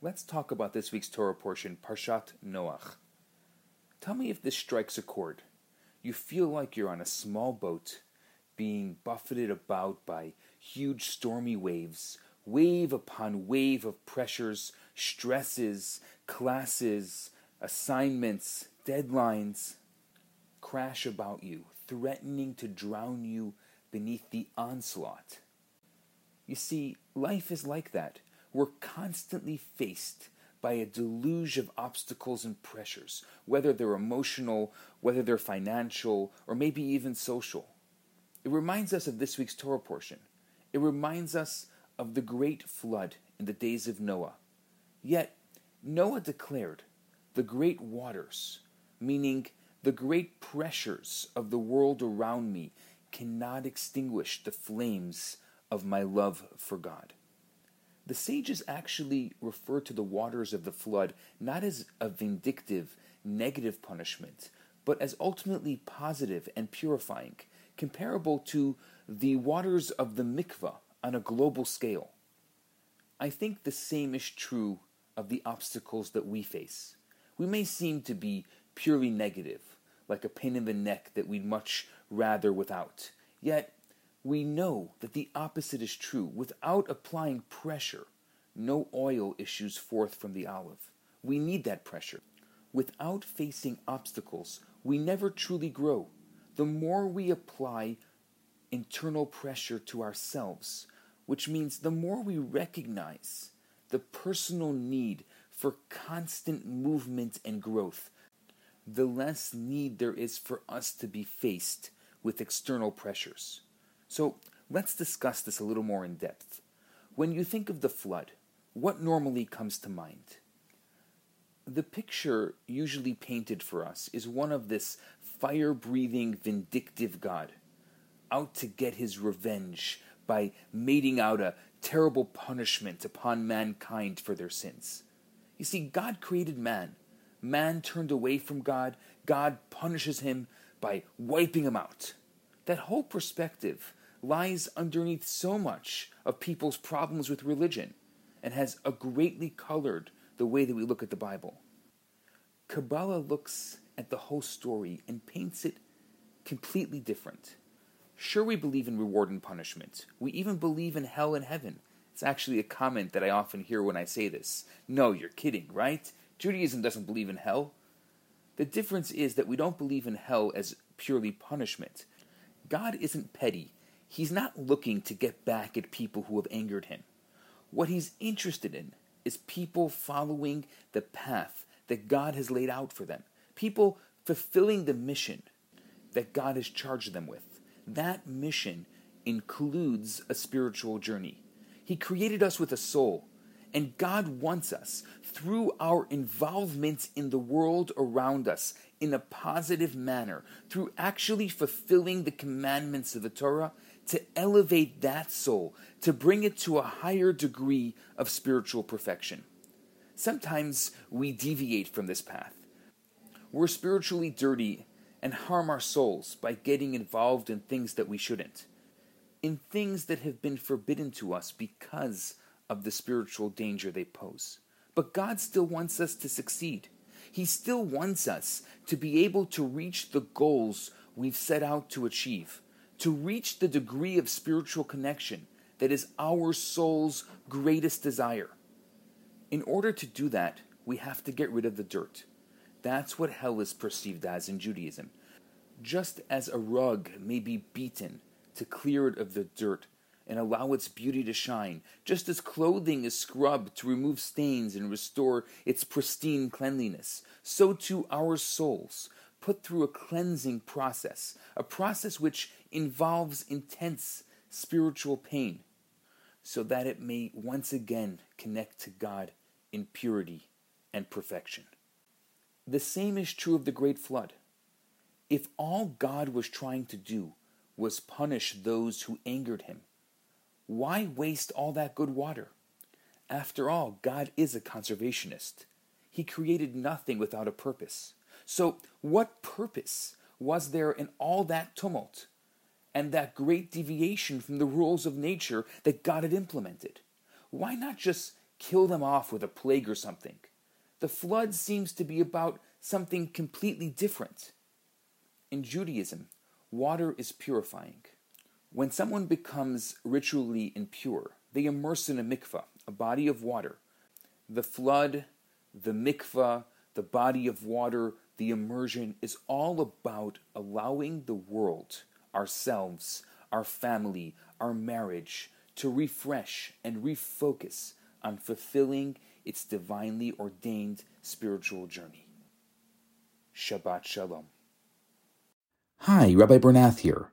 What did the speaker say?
Let's talk about this week's Torah portion, Parshat Noach. Tell me if this strikes a chord. You feel like you're on a small boat being buffeted about by huge stormy waves, wave upon wave of pressures, stresses, classes, assignments, deadlines crash about you, threatening to drown you beneath the onslaught. You see, life is like that. We're constantly faced by a deluge of obstacles and pressures, whether they're emotional, whether they're financial, or maybe even social. It reminds us of this week's Torah portion. It reminds us of the great flood in the days of Noah. Yet, Noah declared, the great waters, meaning the great pressures of the world around me, cannot extinguish the flames of my love for God. The sages actually refer to the waters of the flood not as a vindictive, negative punishment, but as ultimately positive and purifying, comparable to the waters of the mikvah on a global scale. I think the same is true of the obstacles that we face. We may seem to be purely negative, like a pain in the neck that we'd much rather without. Yet, we know that the opposite is true. Without applying pressure, no oil issues forth from the olive. We need that pressure. Without facing obstacles, we never truly grow. The more we apply internal pressure to ourselves, which means the more we recognize the personal need for constant movement and growth, the less need there is for us to be faced with external pressures. So let's discuss this a little more in depth. When you think of the flood, what normally comes to mind? The picture usually painted for us is one of this fire breathing, vindictive God, out to get his revenge by meting out a terrible punishment upon mankind for their sins. You see, God created man. Man turned away from God. God punishes him by wiping him out. That whole perspective lies underneath so much of people's problems with religion and has greatly colored the way that we look at the Bible. Kabbalah looks at the whole story and paints it completely different. Sure, we believe in reward and punishment. We even believe in hell and heaven. It's actually a comment that I often hear when I say this. No, you're kidding, right? Judaism doesn't believe in hell. The difference is that we don't believe in hell as purely punishment. God isn't petty. He's not looking to get back at people who have angered him. What he's interested in is people following the path that God has laid out for them, people fulfilling the mission that God has charged them with. That mission includes a spiritual journey. He created us with a soul, and God wants us, through our involvement in the world around us in a positive manner, through actually fulfilling the commandments of the Torah, to elevate that soul, to bring it to a higher degree of spiritual perfection. Sometimes we deviate from this path. We're spiritually dirty and harm our souls by getting involved in things that we shouldn't, in things that have been forbidden to us because of the spiritual danger they pose. But God still wants us to succeed. He still wants us to be able to reach the goals we've set out to achieve to reach the degree of spiritual connection that is our soul's greatest desire. In order to do that, we have to get rid of the dirt. That's what hell is perceived as in Judaism. Just as a rug may be beaten to clear it of the dirt and allow its beauty to shine, just as clothing is scrubbed to remove stains and restore its pristine cleanliness, so too our souls put through a cleansing process, a process which involves intense spiritual pain, so that it may once again connect to God in purity and perfection. The same is true of the Great Flood. If all God was trying to do was punish those who angered him, why waste all that good water? After all, God is a conservationist. He created nothing without a purpose. So, what purpose was there in all that tumult and that great deviation from the rules of nature that God had implemented? Why not just kill them off with a plague or something. The flood seems to be about something completely different. In Judaism, water is purifying. When someone becomes ritually impure, they immerse in a mikvah, a body of water. The flood, the mikvah, the body of water, the immersion is all about allowing the world, ourselves, our family, our marriage, to refresh and refocus on fulfilling its divinely ordained spiritual journey. Shabbat Shalom. Hi, Rabbi Bernath here.